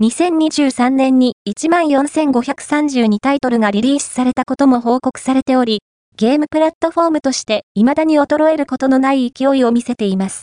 2023年に14,532タイトルがリリースされたことも報告されており、ゲームプラットフォームとして未だに衰えることのない勢いを見せています。